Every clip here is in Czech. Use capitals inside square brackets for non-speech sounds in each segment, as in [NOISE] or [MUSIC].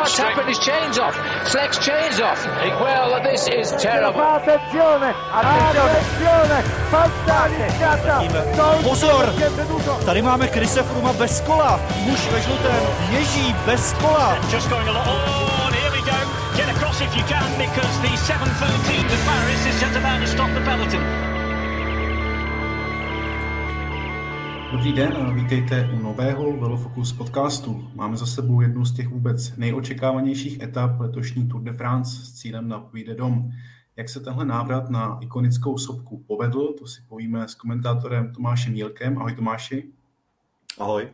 what's happened? His chain's off. Flex chain's off. Well, this is terrible. Attenzione, attenzione, fantasticata. Pozor, tady máme Krise Fruma bez kola. Muž ve žlutém ježí bez kola. Just going along. Oh, and here we go. Get across if you can because the 713 to Paris is just about to stop the peloton. Dobrý den a vítejte u nového Velofocus podcastu. Máme za sebou jednu z těch vůbec nejočekávanějších etap letošní Tour de France s cílem na Půjde dom. Jak se tenhle návrat na ikonickou sopku povedl, to si povíme s komentátorem Tomášem Jílkem. Ahoj Tomáši. Ahoj.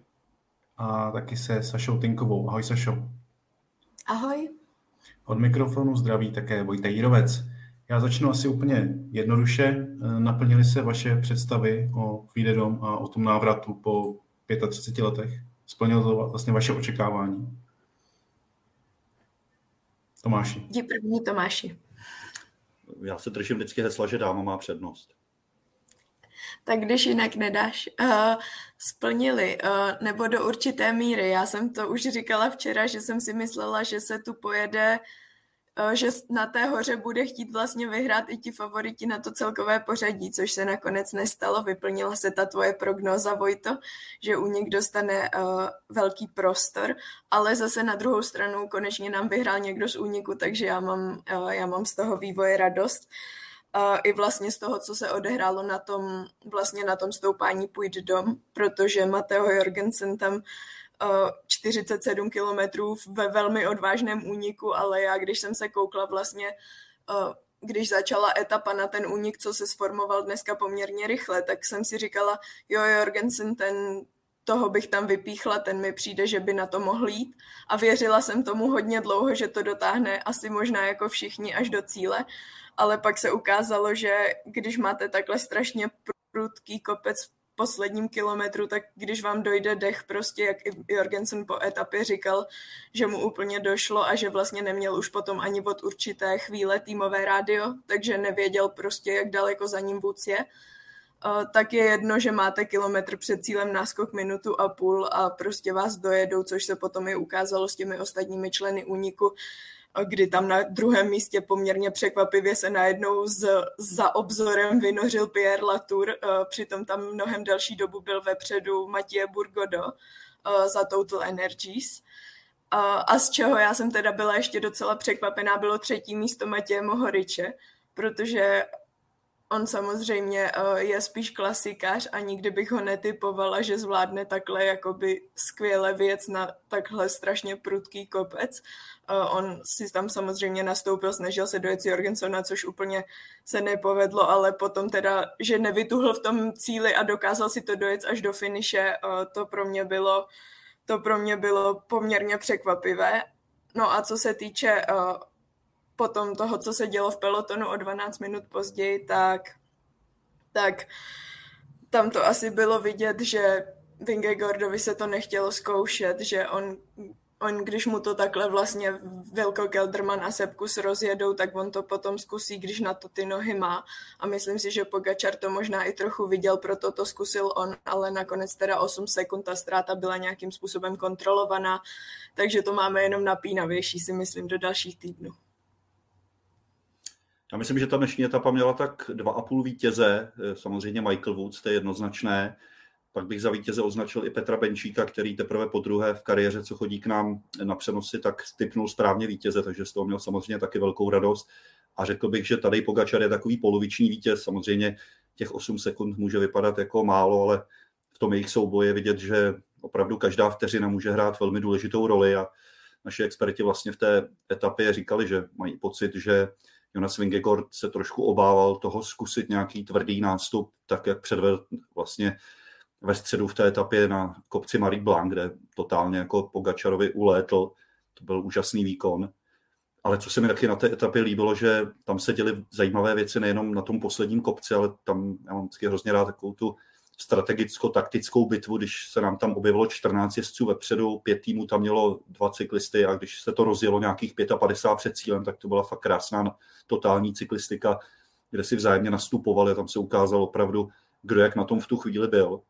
A taky se Sašou Tinkovou. Ahoj Sašo. Ahoj. Od mikrofonu zdraví také Vojta Jírovec. Já začnu asi úplně jednoduše. Eh, naplnily se vaše představy o Vídedom a o tom návratu po 35 letech? Splnilo to vlastně vaše očekávání? Tomáši. Jdi první, Tomáši. Já se držím vždycky hesla, že dáma má přednost. Tak když jinak nedáš, uh, splnili, uh, nebo do určité míry. Já jsem to už říkala včera, že jsem si myslela, že se tu pojede uh, že na té hoře bude chtít vlastně vyhrát i ti favoriti na to celkové pořadí, což se nakonec nestalo. Vyplnila se ta tvoje prognóza, Vojto, že u nich dostane uh, velký prostor, ale zase na druhou stranu konečně nám vyhrál někdo z úniku, takže já mám, uh, já mám z toho vývoje radost. Uh, I vlastně z toho, co se odehrálo na tom, vlastně na tom stoupání Půjď dom, protože Mateo Jorgensen tam 47 kilometrů ve velmi odvážném úniku, ale já, když jsem se koukla vlastně, když začala etapa na ten únik, co se sformoval dneska poměrně rychle, tak jsem si říkala, jo, Jorgensen, ten, toho bych tam vypíchla, ten mi přijde, že by na to mohl jít. A věřila jsem tomu hodně dlouho, že to dotáhne asi možná jako všichni až do cíle. Ale pak se ukázalo, že když máte takhle strašně prudký kopec posledním kilometru, tak když vám dojde dech, prostě jak i Jorgensen po etapě říkal, že mu úplně došlo a že vlastně neměl už potom ani od určité chvíle týmové rádio, takže nevěděl prostě, jak daleko za ním vůc je, tak je jedno, že máte kilometr před cílem náskok minutu a půl a prostě vás dojedou, což se potom i ukázalo s těmi ostatními členy úniku, kdy tam na druhém místě poměrně překvapivě se najednou z, za obzorem vynořil Pierre Latour, eh, přitom tam mnohem delší dobu byl vepředu Mathieu Burgodo eh, za Total Energies. A z čeho já jsem teda byla ještě docela překvapená, bylo třetí místo Matěje Mohoriče, protože On samozřejmě uh, je spíš klasikář a nikdy bych ho netypovala, že zvládne takhle jakoby skvěle věc na takhle strašně prudký kopec. Uh, on si tam samozřejmě nastoupil, snažil se dojet Jorgensona, což úplně se nepovedlo, ale potom teda, že nevytuhl v tom cíli a dokázal si to dojet až do finiše, uh, to pro mě bylo to pro mě bylo poměrně překvapivé. No a co se týče potom toho, co se dělo v pelotonu o 12 minut později, tak, tak tam to asi bylo vidět, že Vingegordovi se to nechtělo zkoušet, že on, on když mu to takhle vlastně Vilko Kelderman a Sepkus rozjedou, tak on to potom zkusí, když na to ty nohy má. A myslím si, že Pogačar to možná i trochu viděl, proto to zkusil on, ale nakonec teda 8 sekund ta ztráta byla nějakým způsobem kontrolovaná, takže to máme jenom napínavější, si myslím, do dalších týdnů. Já myslím, že ta dnešní etapa měla tak dva a půl vítěze, eh, samozřejmě Michael Woods, to je jednoznačné. Pak bych za vítěze označil i Petra Benčíka, který teprve po druhé v kariéře, co chodí k nám na přenosy, tak typnul správně vítěze, takže z toho měl samozřejmě taky velkou radost. A řekl bych, že tady Pogačar je takový poloviční vítěz. Samozřejmě těch 8 sekund může vypadat jako málo, ale v tom jejich souboji je vidět, že opravdu každá vteřina může hrát velmi důležitou roli a naši experti vlastně v té etapě říkali, že mají pocit, že Jonas Vingegaard se trošku obával toho zkusit nějaký tvrdý nástup, tak jak předvedl vlastně ve středu v té etapě na kopci Marie Blanc, kde totálně jako Pogačarovi ulétl. To byl úžasný výkon. Ale co se mi taky na té etapě líbilo, že tam se děly zajímavé věci nejenom na tom posledním kopci, ale tam já mám vždycky hrozně rád takovou tu strategicko-taktickou bitvu, když se nám tam objevilo 14 jezdců vepředu, pět týmů tam mělo dva cyklisty a když se to rozjelo nějakých 55 před cílem, tak to byla fakt krásná totální cyklistika, kde si vzájemně nastupovali a tam se ukázalo opravdu, kdo jak na tom v tu chvíli byl.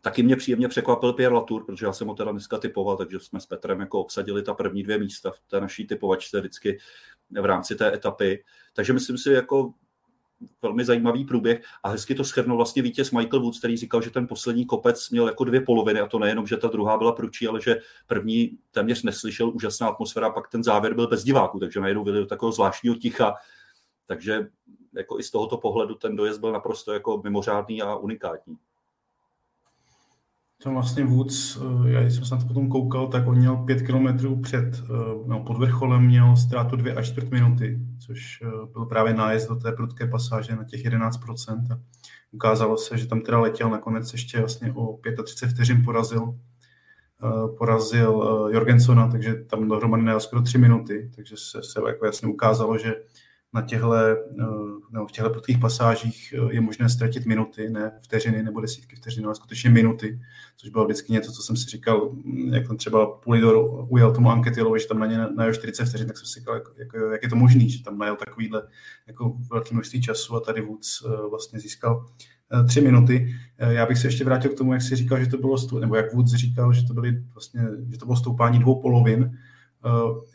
Taky mě příjemně překvapil Pierre Latour, protože já jsem ho teda dneska typoval, takže jsme s Petrem jako obsadili ta první dvě místa v té naší typovačce vždycky v rámci té etapy. Takže myslím si, jako velmi zajímavý průběh a hezky to schrnul vlastně vítěz Michael Woods, který říkal, že ten poslední kopec měl jako dvě poloviny a to nejenom, že ta druhá byla pručí, ale že první téměř neslyšel, úžasná atmosféra, pak ten závěr byl bez diváků, takže najednou byli do takového zvláštního ticha, takže jako i z tohoto pohledu ten dojezd byl naprosto jako mimořádný a unikátní. To vlastně Woods, eh, já jsem se na to potom koukal, tak on měl pět kilometrů před, eh, no, pod vrcholem měl ztrátu dvě až čtvrt minuty, což eh, byl právě nájezd do té prudké pasáže na těch 11%. A ukázalo se, že tam teda letěl nakonec ještě vlastně o 35 vteřin porazil porazil Jorgensona, takže tam dohromady nejel skoro tři minuty, takže se, se jako jasně ukázalo, že na těchto, no, v těchto prudkých pasážích eh, je možné ztratit minuty, ne vteřiny nebo desítky vteřin, ale skutečně minuty, což bylo vždycky něco, co jsem si říkal, hm, jak tam třeba Pulidor ujel tomu Anketilovi, že tam na ně najel 40 vteřin, tak jsem si říkal, jak, jak, jak je to možné, že tam najel takovýhle jako velký množství času a tady Woods eh, vlastně získal tři minuty. Já bych se ještě vrátil k tomu, jak si říkal, že to bylo, nebo jak Woods říkal, že to, byly vlastně, že to bylo stoupání dvou polovin.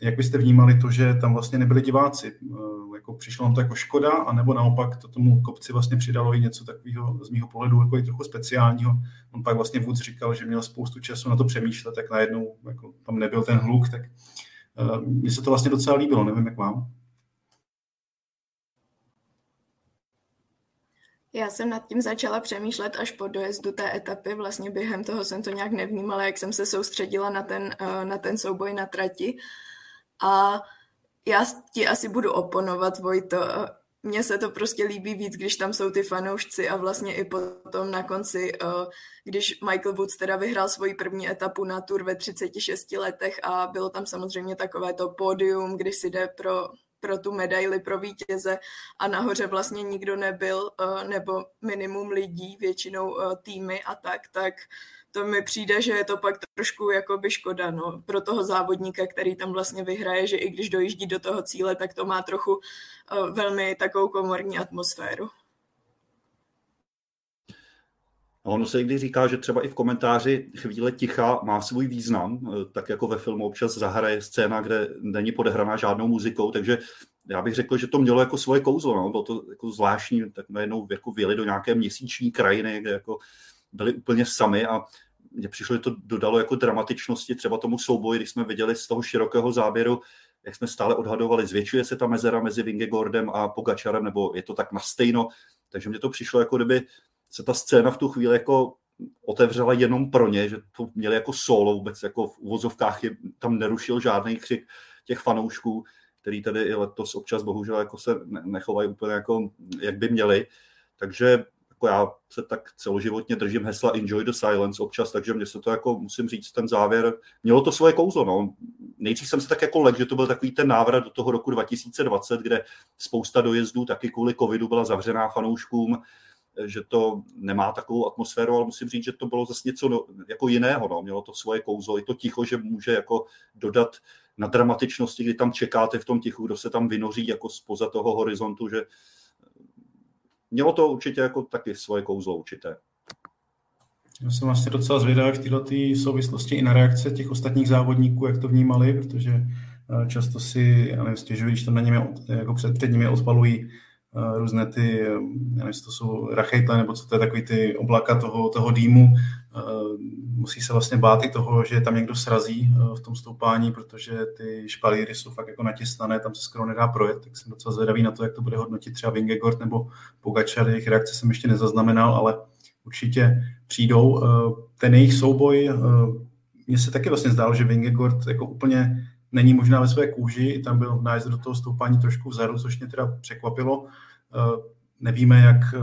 Jak byste vnímali to, že tam vlastně nebyli diváci? jako přišlo nám to jako škoda, anebo naopak to tomu kopci vlastně přidalo i něco takového z mého pohledu jako i trochu speciálního. On pak vlastně Woods říkal, že měl spoustu času na to přemýšlet, tak najednou jako tam nebyl ten hluk, tak uh, mně se to vlastně docela líbilo, nevím, jak vám. Já jsem nad tím začala přemýšlet až po dojezdu té etapy, vlastně během toho jsem to nějak nevnímala, jak jsem se soustředila na ten, eh, na ten souboj na trati. A já ti asi budu oponovat, Vojto. Mně se to prostě líbí víc, když tam jsou ty fanoušci a vlastně i potom na konci, eh, když Michael Woods teda vyhrál svoji první etapu na Tour ve 36 letech a bylo tam samozřejmě takové to pódium, kdy si jde pro, pro tu medaili pro vítěze a nahoře vlastně nikdo nebyl, eh, nebo minimum lidí, většinou eh, týmy a tak, tak to mi přijde, že je to pak trošku jakoby škoda no, pro toho závodníka, který tam vlastně vyhraje, že i když dojíždí do toho cíle, tak to má trochu uh, velmi takovou komorní atmosféru. A ono se někdy říká, že třeba i v komentáři chvíle ticha má svůj význam, eh, tak jako ve filmu občas zahraje scéna, kde není podehraná žádnou muzikou, takže já bych řekl, že to mělo jako svoje kouzlo, no. bylo to jako zvláštní, tak najednou jako vyjeli do nějaké měsíční krajiny, kde jako byli úplně sami a mně přišlo, že to dodalo jako dramatičnosti třeba tomu souboji, když jsme viděli z toho širokého záběru, jak jsme stále odhadovali, zvětšuje se ta mezera mezi Vingegordem a Pogačarem, nebo je to tak na stejno. Takže mně to přišlo, jako kdyby se ta scéna v tu chvíli jako otevřela jenom pro ně, že to měli jako solo vůbec, jako v uvozovkách je, tam nerušil žádný křik těch fanoušků, který tady i letos občas bohužel jako se nechovají úplně jako, jak by měli. Takže jako já se tak celoživotně držím hesla enjoy the silence občas, takže mě se to jako, musím říct, ten závěr, mělo to svoje kouzlo, no. Nejdřív jsem se tak jako lek, že to byl takový ten návrat do toho roku 2020, kde spousta dojezdů taky kvůli covidu byla zavřená fanouškům, že to nemá takovou atmosféru, ale musím říct, že to bylo zase něco jako jiného, no. mělo to svoje kouzlo, i to ticho, že může jako dodat na dramatičnosti, kdy tam čekáte v tom tichu, kdo se tam vynoří jako spoza toho horizontu, že mělo to určitě jako taky svoje kouzlo určité. Já jsem vlastně docela zvědavý v této souvislosti i na reakce těch ostatních závodníků, jak to vnímali, protože eh, často si, já nevím, stěžují, když tam na něm, jako před, před nimi odpalují různé ty, já nevím, to jsou rachejtle, nebo co to je takový ty oblaka toho, toho dýmu, uh, musí se vlastně bát i toho, že tam někdo srazí v tom stoupání, protože ty špalíry jsou fakt jako natěsnané, tam se skoro nedá projet, tak jsem docela zvědavý na to, jak to bude hodnotit třeba Vingegord nebo Pogačar, jejich reakce jsem ještě nezaznamenal, ale určitě přijdou. Ten jejich souboj, mně se taky vlastně zdálo, že Vingegord jako úplně není možná ve své kůži, tam byl nájezd do toho stoupání trošku vzadu, což mě teda překvapilo. Nevíme, jak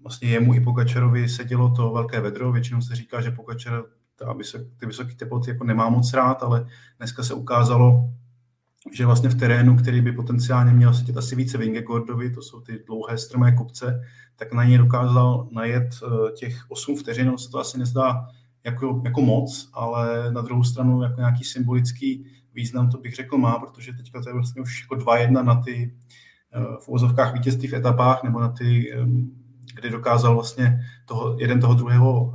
vlastně jemu i Pogačarovi sedělo to velké vedro. Většinou se říká, že Pogačar ty vysoké teploty jako nemá moc rád, ale dneska se ukázalo, že vlastně v terénu, který by potenciálně měl sedět asi více Vingegordovi, to jsou ty dlouhé strmé kopce, tak na něj dokázal najet eh, těch 8 vteřin, se to asi nezdá jako, jako moc, ale na druhou stranu jako nějaký symbolický význam to bych řekl má, protože teďka to je vlastně už jako 2-1 na ty eh, v úvozovkách vítězství v etapách, nebo na ty, eh, kdy dokázal vlastně toho, jeden toho druhého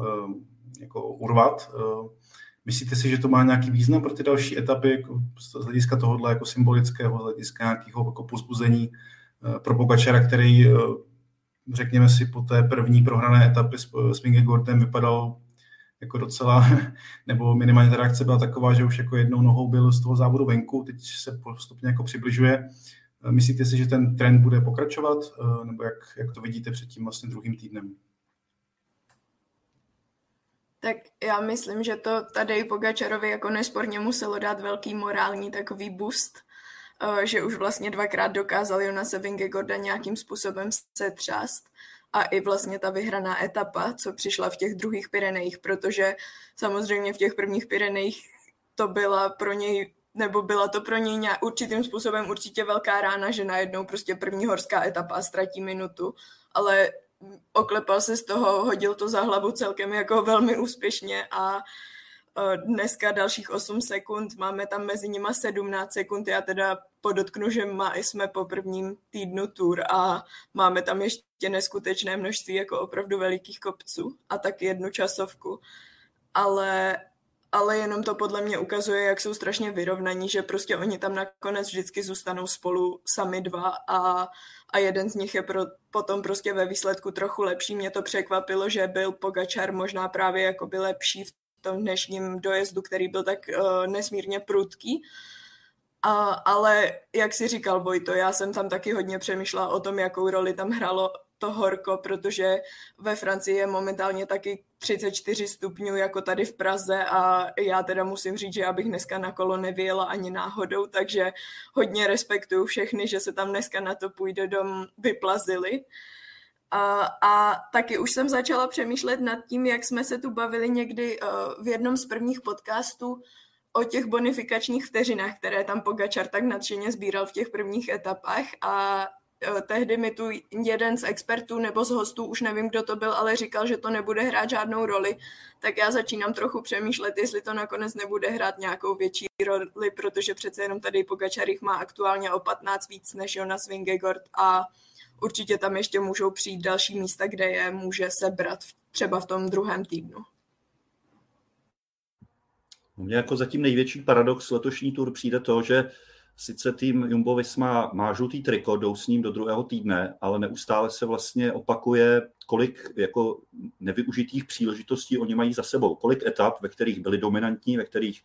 jako urvat. Myslíte si, že to má nějaký význam pro ty další etapy jako z hlediska tohohle jako symbolického, z hlediska nějakého jako pozbuzení pro Pogačara, který řekněme si po té první prohrané etapy s, s Gordem vypadal jako docela, [LAUGHS] nebo minimálně ta reakce byla taková, že už jako jednou nohou byl z toho závodu venku, teď se postupně jako přibližuje. Myslíte si, že ten trend bude pokračovat, nebo jak, jak to vidíte před tím vlastně druhým týdnem? Tak já myslím, že to tady Pogačarovi jako nesporně muselo dát velký morální takový boost, eh, že už vlastně dvakrát dokázal Jonase Vingegaarda nějakým způsobem setřást a i vlastně ta vyhraná etapa, co přišla v těch druhých Pyrenejích, protože samozřejmě v těch prvních Pyrenejích to byla pro něj nebo byla to pro něj nějak, určitým způsobem určitě velká rána, že najednou prostě první horská etapa a ztratí minutu, ale oklepal se z toho, hodil to za hlavu celkem jako velmi úspěšně a dneska dalších 8 sekund, máme tam mezi nimi 17 sekund, já teda podotknu, že má, jsme po prvním týdnu tour a máme tam ještě neskutečné množství jako opravdu velikých kopců a tak jednu časovku. Ale ale jenom to podle mě ukazuje, jak jsou strašně vyrovnaní, že prostě oni tam nakonec vždycky zůstanou spolu sami dva a, a jeden z nich je pro, potom prostě ve výsledku trochu lepší. Mě to překvapilo, že byl Pogačar možná právě jako by lepší v tom dnešním dojezdu, který byl tak uh, nesmírně prudký. A, ale jak si říkal Vojto, já jsem tam taky hodně přemýšlela o tom, jakou roli tam hrálo to horko, protože ve Francii je momentálně taky 34 stupňů jako tady v Praze a já teda musím říct, že abych dneska na kolo nevyjela ani náhodou, takže hodně respektuju všechny, že se tam dneska na to půjde dom vyplazili. A, a taky už jsem začala přemýšlet nad tím, jak jsme se tu bavili někdy uh, v jednom z prvních podcastů o těch bonifikačních vteřinách, které tam Pogačar tak nadšeně sbíral v těch prvních etapách. A Eh, tehdy mi tu jeden z expertů nebo z hostů, už nevím, kdo to byl, ale říkal, že to nebude hrát žádnou roli, tak já začínám trochu přemýšlet, jestli to nakonec nebude hrát nějakou větší roli, protože přece jenom tady Pogačarich má aktuálně o 15 víc než Jonas Vingegaard a určitě tam ještě můžou přijít další místa, kde je může sebrat třeba v tom druhém týdnu. Mně jako zatím největší paradox letošní tur přijde to, že sice tým Jumbo Visma má žlutý triko, jdou s ním do druhého týdne, ale neustále se vlastně opakuje, kolik jako nevyužitých příležitostí oni mají za sebou, kolik etap, ve kterých byli dominantní, ve kterých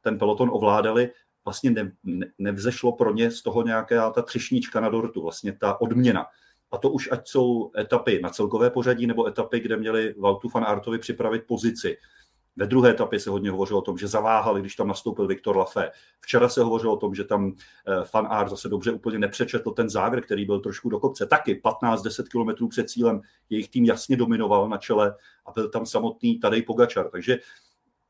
ten peloton ovládali, vlastně ne, ne, nevzešlo pro ně z toho nějaká ta třešnička na dortu, vlastně ta odměna. A to už ať jsou etapy na celkové pořadí, nebo etapy, kde měli Valtu van Artovi připravit pozici, ve druhé etapě se hodně hovořilo o tom, že zaváhali, když tam nastoupil Viktor Lafé. Včera se hovořilo o tom, že tam Fan eh, Art zase dobře úplně nepřečetl ten závěr, který byl trošku do kopce. Taky 15-10 kilometrů před cílem jejich tým jasně dominoval na čele a byl tam samotný Tadej Pogačar. Takže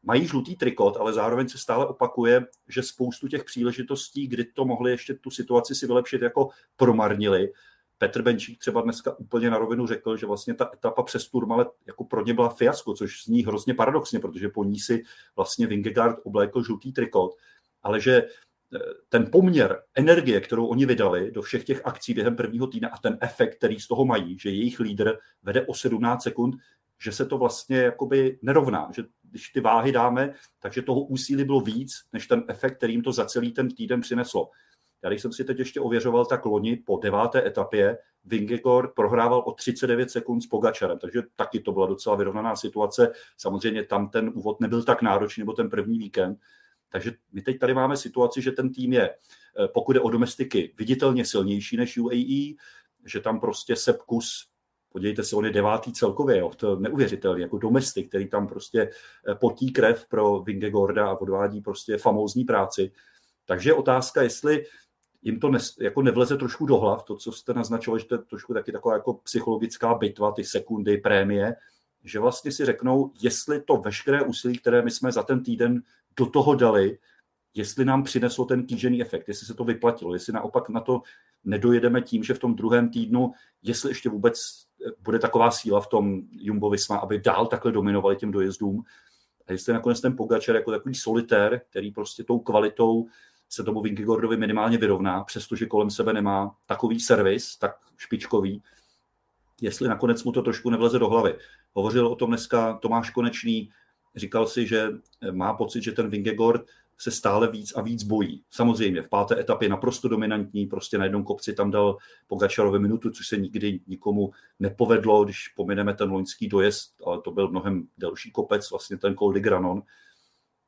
mají žlutý trikot, ale zároveň se stále opakuje, že spoustu těch příležitostí, kdy to mohli ještě tu situaci si vylepšit, jako promarnili Petr Benčík třeba dneska úplně na rovinu řekl, že vlastně ta etapa přes Turmale jako pro ně byla fiasko, což zní hrozně paradoxně, protože po ní si vlastně Vingegaard oblékl žlutý trikot, ale že eh, ten poměr energie, kterou oni vydali do všech těch akcí během prvního týdne a ten efekt, který z toho mají, že jejich lídr vede o 17 sekund, že se to vlastně jakoby nerovná, že když ty váhy dáme, takže toho úsilí bylo víc, než ten efekt, kterým to za celý ten týden přineslo. Já když jsem si teď ještě ověřoval, tak loni po deváté etapě Vingegaard prohrával o 39 sekund s Pogačarem, takže taky to byla docela vyrovnaná situace. Samozřejmě tam ten úvod nebyl tak náročný, nebo ten první víkend. Takže my teď tady máme situaci, že ten tým je, eh, pokud je o domestiky, viditelně silnější než UAE, že tam prostě Sepkus podívejte se, on je devátý celkově, jo, to je neuvěřitelný, jako domestik, který tam prostě eh, potí krev pro Vingegorda a odvádí prostě famózní práci. Takže je otázka, jestli jim to ne, jako nevleze trošku do hlav, to, co jste naznačovali, že to je trošku taky taková jako psychologická bitva, ty sekundy, prémie, že vlastně si řeknou, jestli to veškeré úsilí, které my jsme za ten týden do toho dali, jestli nám přineslo ten kýžený efekt, jestli se to vyplatilo, jestli naopak na to nedojedeme tím, že v tom druhém týdnu, jestli ještě vůbec bude taková síla v tom Jumbo Visma, aby dál takhle dominovali těm dojezdům, a jestli nakonec ten Pogačer jako takový solitér, který prostě tou kvalitou se tomu Vingegaardovi minimálně vyrovná, přestože kolem sebe nemá takový servis, tak špičkový, jestli nakonec mu to trošku nevleze do hlavy. Hovořil o tom dneska Tomáš Konečný, říkal si, že má pocit, že ten Vingegord se stále víc a víc bojí. Samozřejmě v páté etapě naprosto dominantní, prostě na jednom kopci tam dal Pogačarovi minutu, což se nikdy nikomu nepovedlo, když pomineme ten loňský dojezd, ale to byl mnohem delší kopec, vlastně ten Col de Granon.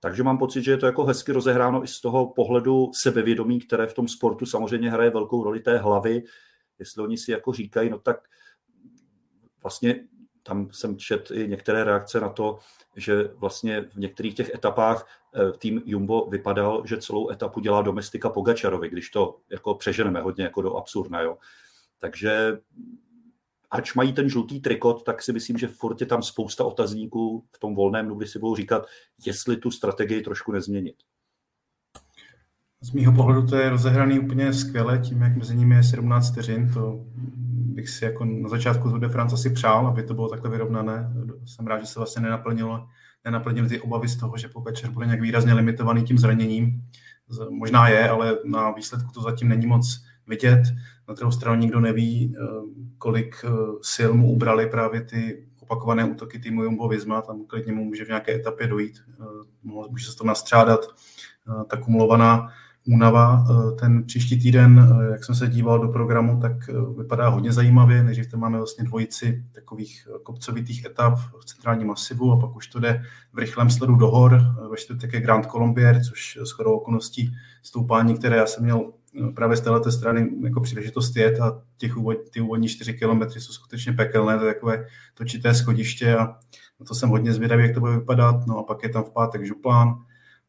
Takže mám pocit, že je to jako hezky rozehráno i z toho pohledu sebevědomí, které v tom sportu samozřejmě hraje velkou roli té hlavy. Jestli oni si jako říkají, no tak vlastně tam jsem čet i některé reakce na to, že vlastně v některých těch etapách eh, tým Jumbo vypadal, že celou etapu dělá domestika Pogačarovi, když to jako přeženeme hodně jako do absurdna. Jo. Takže ač mají ten žlutý trikot, tak si myslím, že furt je tam spousta otazníků v tom volném, kdy si budou říkat, jestli tu strategii trošku nezměnit. Z mýho pohledu to je rozehraný úplně skvěle, tím, jak mezi nimi je 17 vteřin, to bych si jako na začátku Tour de France asi přál, aby to bylo takhle vyrovnané. Jsem rád, že se vlastně nenaplnilo, nenaplnily ty obavy z toho, že Pogačer bude nějak výrazně limitovaný tím zraněním. Možná je, ale na výsledku to zatím není moc vidět. Na druhou stranu nikdo neví, eh, kolik eh, sil mu ubrali právě ty opakované útoky týmu Jumbo Visma, tam klidně mu může v nějaké etapě dojít, eh, může se to nastřádat, ta kumulovaná únava. Ten příští týden, jak jsem se díval do programu, tak vypadá hodně zajímavě. Nejdřív tam máme vlastně dvojici takových kopcovitých etap v centrálním masivu a pak už to jde v rychlém sledu do hor. Ve čtvrtek je Grand Colombier, což s chodou okolností stoupání, které já jsem měl právě z této strany jako příležitost jet a těch úvod, ty úvodní 4 kilometry jsou skutečně pekelné, to je takové točité schodiště a na to jsem hodně zvědavý, jak to bude vypadat. No a pak je tam v pátek župlán,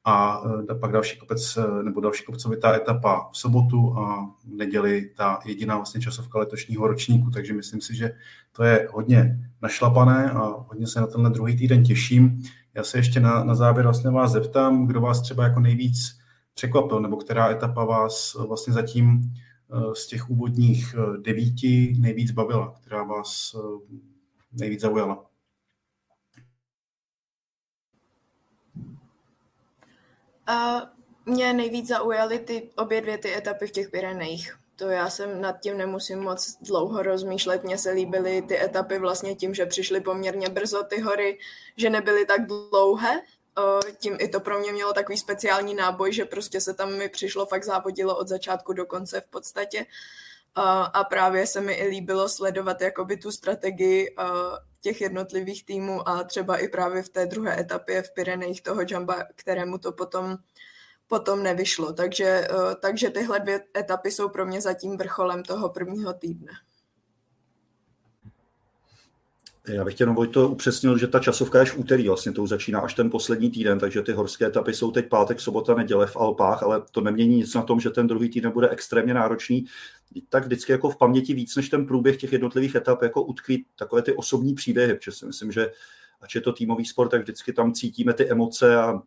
a e, pak další kopec, e, nebo další kopcovitá etapa v sobotu a v neděli ta jediná vlastně časovka letošního ročníku, takže myslím si, že to je hodně našlapané a hodně se na tenhle druhý týden těším. Já se ještě na, na závěr vlastně vás zeptám, kdo vás třeba jako nejvíc překvapil, nebo která etapa vás vlastně zatím e, z těch úvodních devíti nejvíc bavila, která vás nejvíc zaujala? A mě nejvíc zaujaly ty obě dvě ty etapy v těch Pyrenejích. To já jsem nad tím nemusím moc dlouho rozmýšlet. Mně se líbily ty etapy vlastně tím, že přišly poměrně brzo ty hory, že nebyly tak dlouhé. Tím i to pro mě mělo takový speciální náboj, že prostě se tam mi přišlo, fakt závodilo od začátku do konce v podstatě. A právě se mi i líbilo sledovat jakoby tu strategii těch jednotlivých týmů a třeba i právě v té druhé etapě v Pyrenejích toho jumba, kterému to potom, potom nevyšlo. Takže, takže tyhle dvě etapy jsou pro mě zatím vrcholem toho prvního týdne. Já bych jenom to upřesnil, že ta časovka je v úterý, vlastně to už začíná až ten poslední týden, takže ty horské etapy jsou teď pátek, sobota, neděle v Alpách, ale to nemění nic na tom, že ten druhý týden bude extrémně náročný. Tak vždycky jako v paměti víc než ten průběh těch jednotlivých etap jako utkví takové ty osobní příběhy, protože si myslím, že ač je to týmový sport, tak vždycky tam cítíme ty emoce a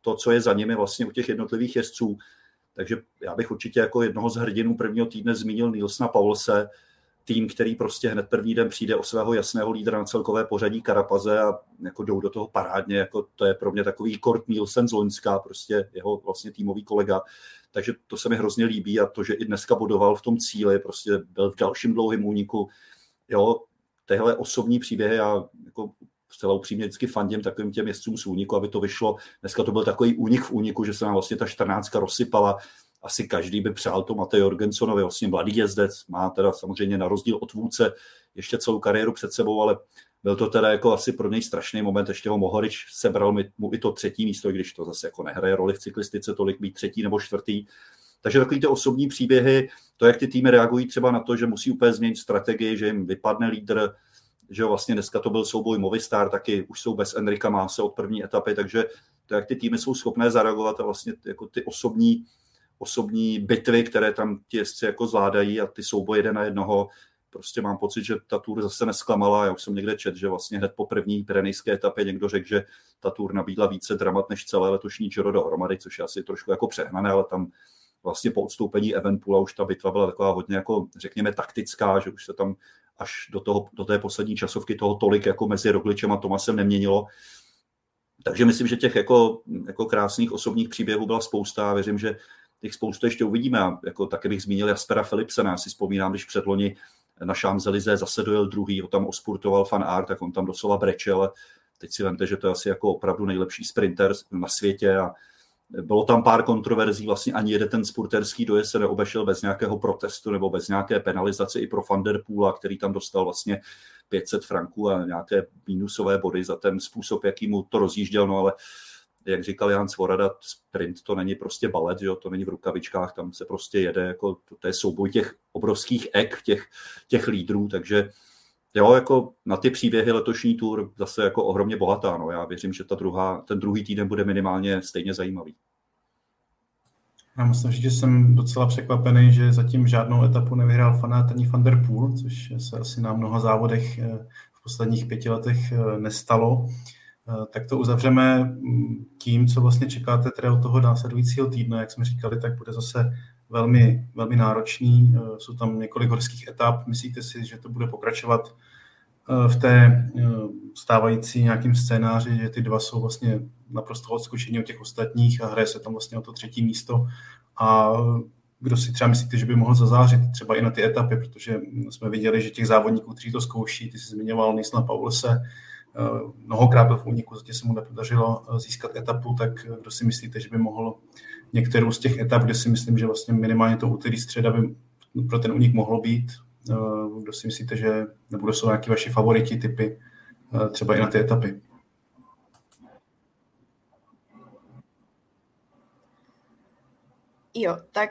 to, co je za nimi vlastně u těch jednotlivých jezdců. Takže já bych určitě jako jednoho z hrdinů prvního týdne zmínil Nilsna Paulse, tým, který prostě hned první den přijde o svého jasného lídra na celkové pořadí Karapaze a jako jdou do toho parádně, jako to je pro mě takový Kort Nielsen z Loňska, prostě jeho vlastně týmový kolega, takže to se mi hrozně líbí a to, že i dneska bodoval v tom cíli, prostě byl v dalším dlouhém úniku, jo, tyhle osobní příběhy já jako zcela upřímně vždycky fandím takovým těm jezdcům z úniku, aby to vyšlo. Dneska to byl takový únik v úniku, že se nám vlastně ta 14 rozsypala asi každý by přál to Matej Jorgensonovi, vlastně mladý jezdec, má teda samozřejmě na rozdíl od vůdce ještě celou kariéru před sebou, ale byl to teda jako asi pro něj strašný moment, ještě ho Mohorič sebral mu i to třetí místo, když to zase jako nehraje roli v cyklistice tolik být třetí nebo čtvrtý. Takže takový ty osobní příběhy, to, jak ty týmy reagují třeba na to, že musí úplně změnit strategii, že jim vypadne lídr, že vlastně dneska to byl souboj Movistar, taky už jsou bez Enrika Máse od první etapy, takže to, jak ty týmy jsou schopné zareagovat a vlastně jako ty osobní osobní bitvy, které tam ti jezdci jako zvládají a ty souboje jeden na jednoho, prostě mám pocit, že ta tour zase nesklamala. Já už jsem někde čet, že vlastně hned po první pirenejské etapě někdo řekl, že ta tour nabídla více dramat než celé letošní Giro dohromady, což je asi trošku jako přehnané, ale tam vlastně po odstoupení Evenpoola už ta bitva byla taková hodně jako, řekněme, taktická, že už se tam až do, toho, do té poslední časovky toho tolik jako mezi Rogličem a Tomasem neměnilo. Takže myslím, že těch jako, jako krásných osobních příběhů byla spousta a věřím, že těch spoustu ještě uvidíme. A jako také bych zmínil Jaspera Philipsena, já si vzpomínám, když předloni na Champs-Élysées zase dojel druhý, ho tam ospurtoval fan art, tak on tam doslova brečel. teď si vemte, že to je asi jako opravdu nejlepší sprinter na světě a bylo tam pár kontroverzí, vlastně ani jeden ten spurterský dojezd se neobešel bez nějakého protestu nebo bez nějaké penalizace i pro Van der Poola, který tam dostal vlastně 500 franků a nějaké mínusové body za ten způsob, jaký mu to rozjížděl, no ale jak říkal Jan Svorada, sprint to není prostě balet, jo, to není v rukavičkách, tam se prostě jede, jako, to, to je souboj těch obrovských ek, těch, těch lídrů, takže jo, jako na ty příběhy letošní tour zase jako ohromně bohatá. No. Já věřím, že ta druhá, ten druhý týden bude minimálně stejně zajímavý. Já musím říct, že jsem docela překvapený, že zatím žádnou etapu nevyhrál fanát ani Van der Poel, což se asi na mnoha závodech eh, v posledních pěti letech eh, nestalo. Eh, tak to uzavřeme mm, tím, co vlastně čekáte teda od toho následujícího týdne. Jak jsme říkali, tak bude zase velmi, velmi náročný. Jsou tam několik horských etap. Myslíte si, že to bude pokračovat v té stávající nějakým scénáři, že ty dva jsou vlastně naprosto odskočení od těch ostatních a hraje se tam vlastně o to třetí místo. A kdo si třeba myslíte, že by mohl zazářit třeba i na ty etapy, protože jsme viděli, že těch závodníků, kteří to zkouší, ty jsi zmiňoval Nisla Paulese, mnohokrát byl v úniku, zatím se mu nepodařilo získat etapu, tak kdo si myslíte, že by mohl některou z těch etap, kde si myslím, že vlastně minimálně to úterý středa by pro ten únik mohlo být, kdo si myslíte, že nebo jsou nějaké vaši favoriti typy třeba i na ty etapy? Jo, tak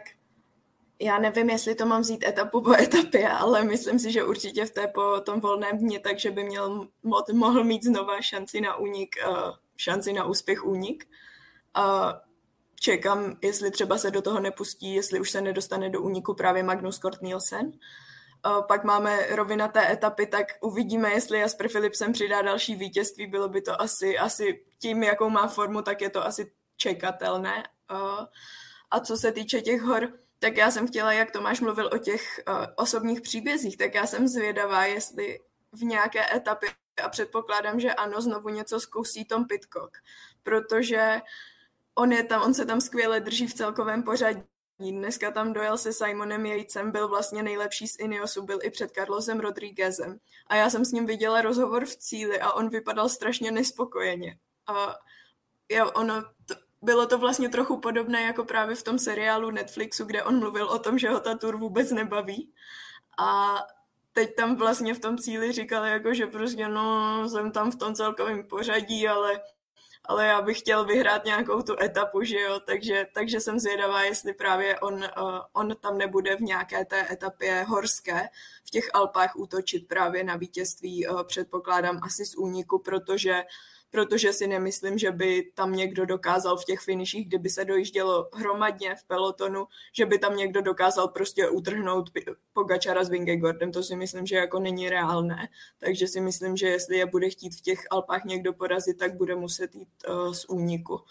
já nevím, jestli to mám vzít etapu po [LAUGHS] etapě, ale myslím si, že určitě v té po tom volném dni, takže by měl, mohl mít znova šanci na únik, uh, šanci na úspěch únik. Čekám, jestli třeba se do toho nepustí, jestli už se nedostane do úniku právě Magnus Kort Nielsen. Pak máme rovinaté etapy, tak uvidíme, jestli Jasper Philipsen přidá další vítězství. Bylo by to asi, asi tím, jakou má formu, tak je to asi čekatelné. A co se týče těch hor, tak já jsem chtěla, jak Tomáš mluvil o těch uh, osobních příbězích, tak já jsem zvědavá, jestli v nějaké etapě, a předpokládám, že ano, znovu něco zkusí Tom Pitcock, protože on, je tam, on se tam skvěle drží v celkovém pořadí. Dneska tam dojel se Simonem Jejcem, byl vlastně nejlepší z Ineosu, byl i před Carlosem Rodríguezem. A já jsem s ním viděla rozhovor v cíli a on vypadal strašně nespokojeně. A jo, ono, to, bylo to vlastně trochu podobné jako právě v tom seriálu Netflixu, kde on mluvil o tom, že ho ta tour vůbec nebaví. A teď tam vlastně v tom cíli říkal, jako, že prostě no, jsem tam v tom celkovém pořadí, ale, ale já bych chtěl vyhrát nějakou tu etapu, že jo, takže, takže jsem zvědavá, jestli právě on, uh, on tam nebude v nějaké té etapě horské v těch Alpách útočit právě na vítězství, uh, předpokládám asi z úniku, protože protože si nemyslím, že by tam někdo dokázal v těch finiších, kdyby se dojíždělo hromadně v pelotonu, že by tam někdo dokázal prostě utrhnout Pogačara s Vingegordem. To si myslím, že jako není reálné. Takže si myslím, že jestli je bude chtít v těch Alpách někdo porazit, tak bude muset jít uh, z úniku.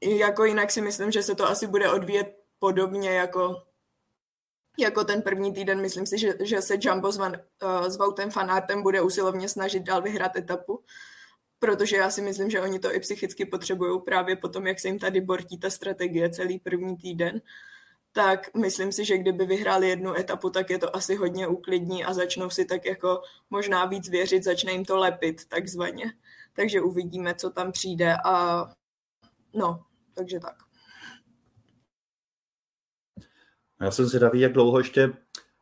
Jako jinak si myslím, že se to asi bude odvíjet podobně jako jako ten první týden, myslím si, že, že se Jumbo s, Van, uh, s Voutem Fanartem bude usilovně snažit dál vyhrát etapu protože já si myslím, že oni to i psychicky potřebují právě potom, jak se jim tady bortí ta strategie celý první týden, tak myslím si, že kdyby vyhráli jednu etapu, tak je to asi hodně uklidní a začnou si tak jako možná víc věřit, začne jim to lepit takzvaně. Takže uvidíme, co tam přijde a no, takže tak. Já jsem zvědavý, jak dlouho ještě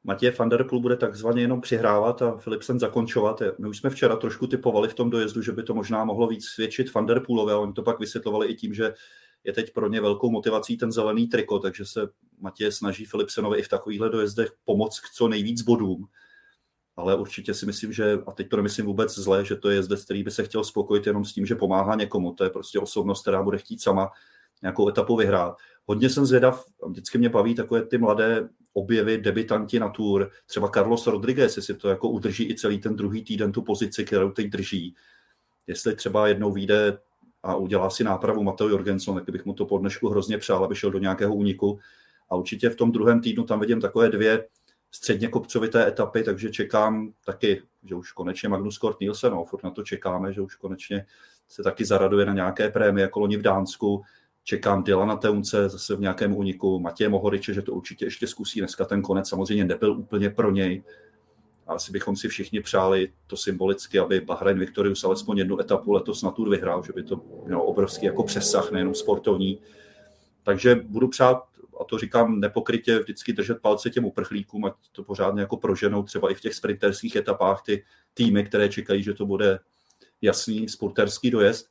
Matěj van der Poel bude takzvaně jenom přihrávat a Philipsen zakončovat. My už jsme včera trošku typovali v tom dojezdu, že by to možná mohlo víc svědčit van der Poelovi a oni to pak vysvětlovali i tím, že je teď pro ně velkou motivací ten zelený triko, takže se Matěj snaží Philipsenovi i v takovýchhle dojezdech pomoct k co nejvíc bodům. Ale určitě si myslím, že, a teď to nemyslím vůbec zle, že to je jezdec, který by se chtěl spokojit jenom s tím, že pomáhá někomu. To je prostě osobnost, která bude chtít sama nějakou etapu vyhrát. Hodně jsem zvědav, vždycky mě baví takové ty mladé objevy, debitanti na tour, třeba Carlos Rodriguez, jestli to jako udrží i celý ten druhý týden tu pozici, kterou teď drží. Jestli třeba jednou vyjde a udělá si nápravu Mateo Jorgenson, tak bych mu to po dnešku hrozně přál, aby šel do nějakého úniku. A určitě v tom druhém týdnu tam vidím takové dvě středně kopcovité etapy, takže čekám taky, že už konečně Magnus Kort Nielsen, no, furt na to čekáme, že už konečně se taky zaraduje na nějaké prémie, jako loni v Dánsku, Čekám Dylana Teunce zase v nějakém úniku, Matěje Mohoriče, že to určitě ještě zkusí. Dneska ten konec samozřejmě nebyl úplně pro něj. A asi bychom si všichni přáli to symbolicky, aby Bahrain Victorious alespoň jednu etapu letos na Tour vyhrál, že by to mělo obrovský jako přesah, nejenom sportovní. Takže budu přát, a to říkám nepokrytě, vždycky držet palce těm uprchlíkům, ať to pořádně jako proženou třeba i v těch sprinterských etapách ty týmy, které čekají, že to bude jasný sporterský dojezd.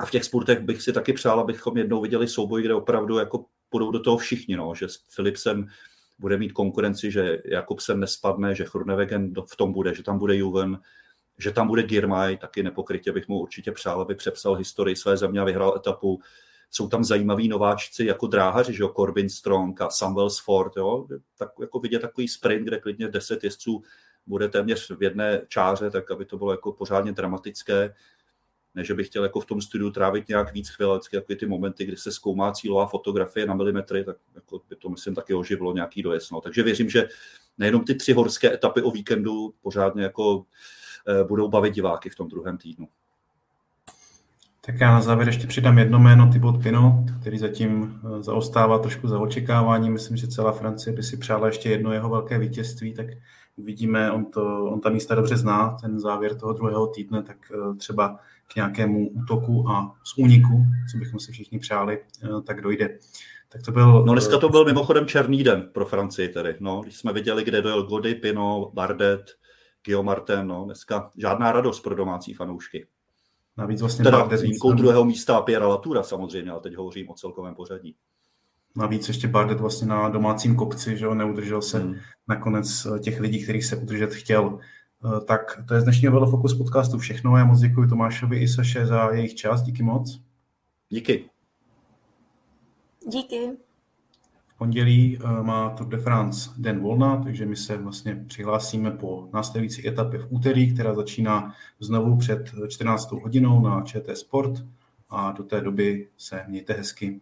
A v těch sportech bych si taky přál, abychom jednou viděli souboj, kde opravdu jako půjdou do toho všichni, no, že s Philipsem bude mít konkurenci, že Jakobsen nespadne, že Chronewegen v tom bude, že tam bude Juven, že tam bude Girmay, taky nepokrytě bych mu určitě přál, aby přepsal historii své země a vyhrál etapu. Jsou tam zajímaví nováčci jako dráhaři, že jo, Corbin Strong a Samuel Ford, jo, tak jako vidět takový sprint, kde klidně 10 jezdců bude téměř v jedné čáře, tak aby to bylo jako pořádně dramatické ne, že bych chtěl jako v tom studiu trávit nějak víc chvíle, vždycky jako ty momenty, kdy se zkoumá cílová fotografie na milimetry, tak jako by to myslím taky oživilo nějaký dojezd. No. Takže věřím, že nejenom ty tři horské etapy o víkendu pořádně jako e, budou bavit diváky v tom druhém týdnu. Tak já na závěr ještě přidám jedno jméno, Thibaut Pinot, který zatím eh, zaostává trošku za očekávání. Myslím, že celá Francie by si přála ještě jedno jeho velké vítězství, tak uvidíme, on, to, on ta místa dobře zná, ten závěr toho druhého týdne, tak eh, třeba k nějakému útoku a z úniku, co bychom si všichni přáli, eh, tak dojde. Tak to byl... No dneska to byl mimochodem černý den pro Francii tedy. No, když jsme viděli, kde dojel Gody, Pino, Bardet, Guillaume Martin, no, dneska žádná radost pro domácí fanoušky. Navíc vlastně teda Bardet s výjimkou druhého místa Pierre Latoura samozřejmě, ale teď hovořím o celkovém pořadí. Navíc ještě Bardet vlastně na domácím kopci, že ho neudržel se hmm. nakonec eh, těch lidí, kterých se udržet chtěl. Eh, tak to je z dnešního Velofokus podcastu všechno. Já moc děkuji Tomášovi i Saše za jejich čas. Díky moc. Díky. Díky. V pondělí eh, má Tour de France den volna, takže my se vlastně přihlásíme po následující etapě v úterý, která začíná znovu před 14. hodinou na ČT Sport a do té doby se mějte hezky.